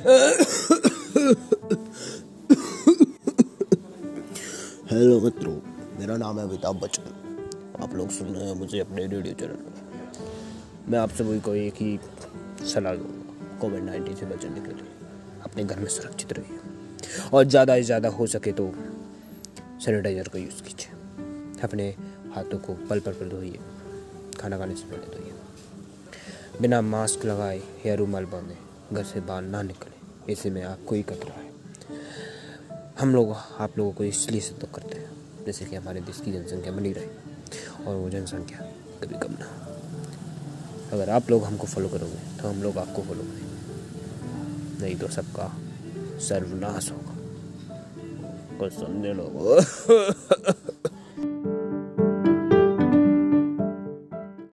Hello मित्रों, मेरा नाम है अमिताभ बच्चन। आप लोग सुन रहे हैं मुझे अपने रेडियो चैनल। पर मैं आप सभी को एक ही सलाह दूँगा कोविड नाइन्टीन से बचने के लिए। अपने घर में सुरक्षित रहिए। और ज़्यादा से ज़्यादा हो सके तो सैनिटाइजर का यूज़ कीजिए। अपने हाथों को पल पल पर धोइए। खाना खाने से पहले धोइए। बिना मास्क लगाए या रूमाल बांधे, घर से बाहर ना निकले। ऐसे में आपको ही खतरा है। हम लोग, आप लोगों को इसलिए तो करते हैं, जैसे कि हमारे देश की जनसंख्या बनी रहे और वो जनसंख्या कभी कम ना अगर आप लोग हमको फॉलो करोगे तो हम लोग आपको फॉलो करेंगे। नहीं तो सबका सर्वनाश होगा। कुछ समझे लोग?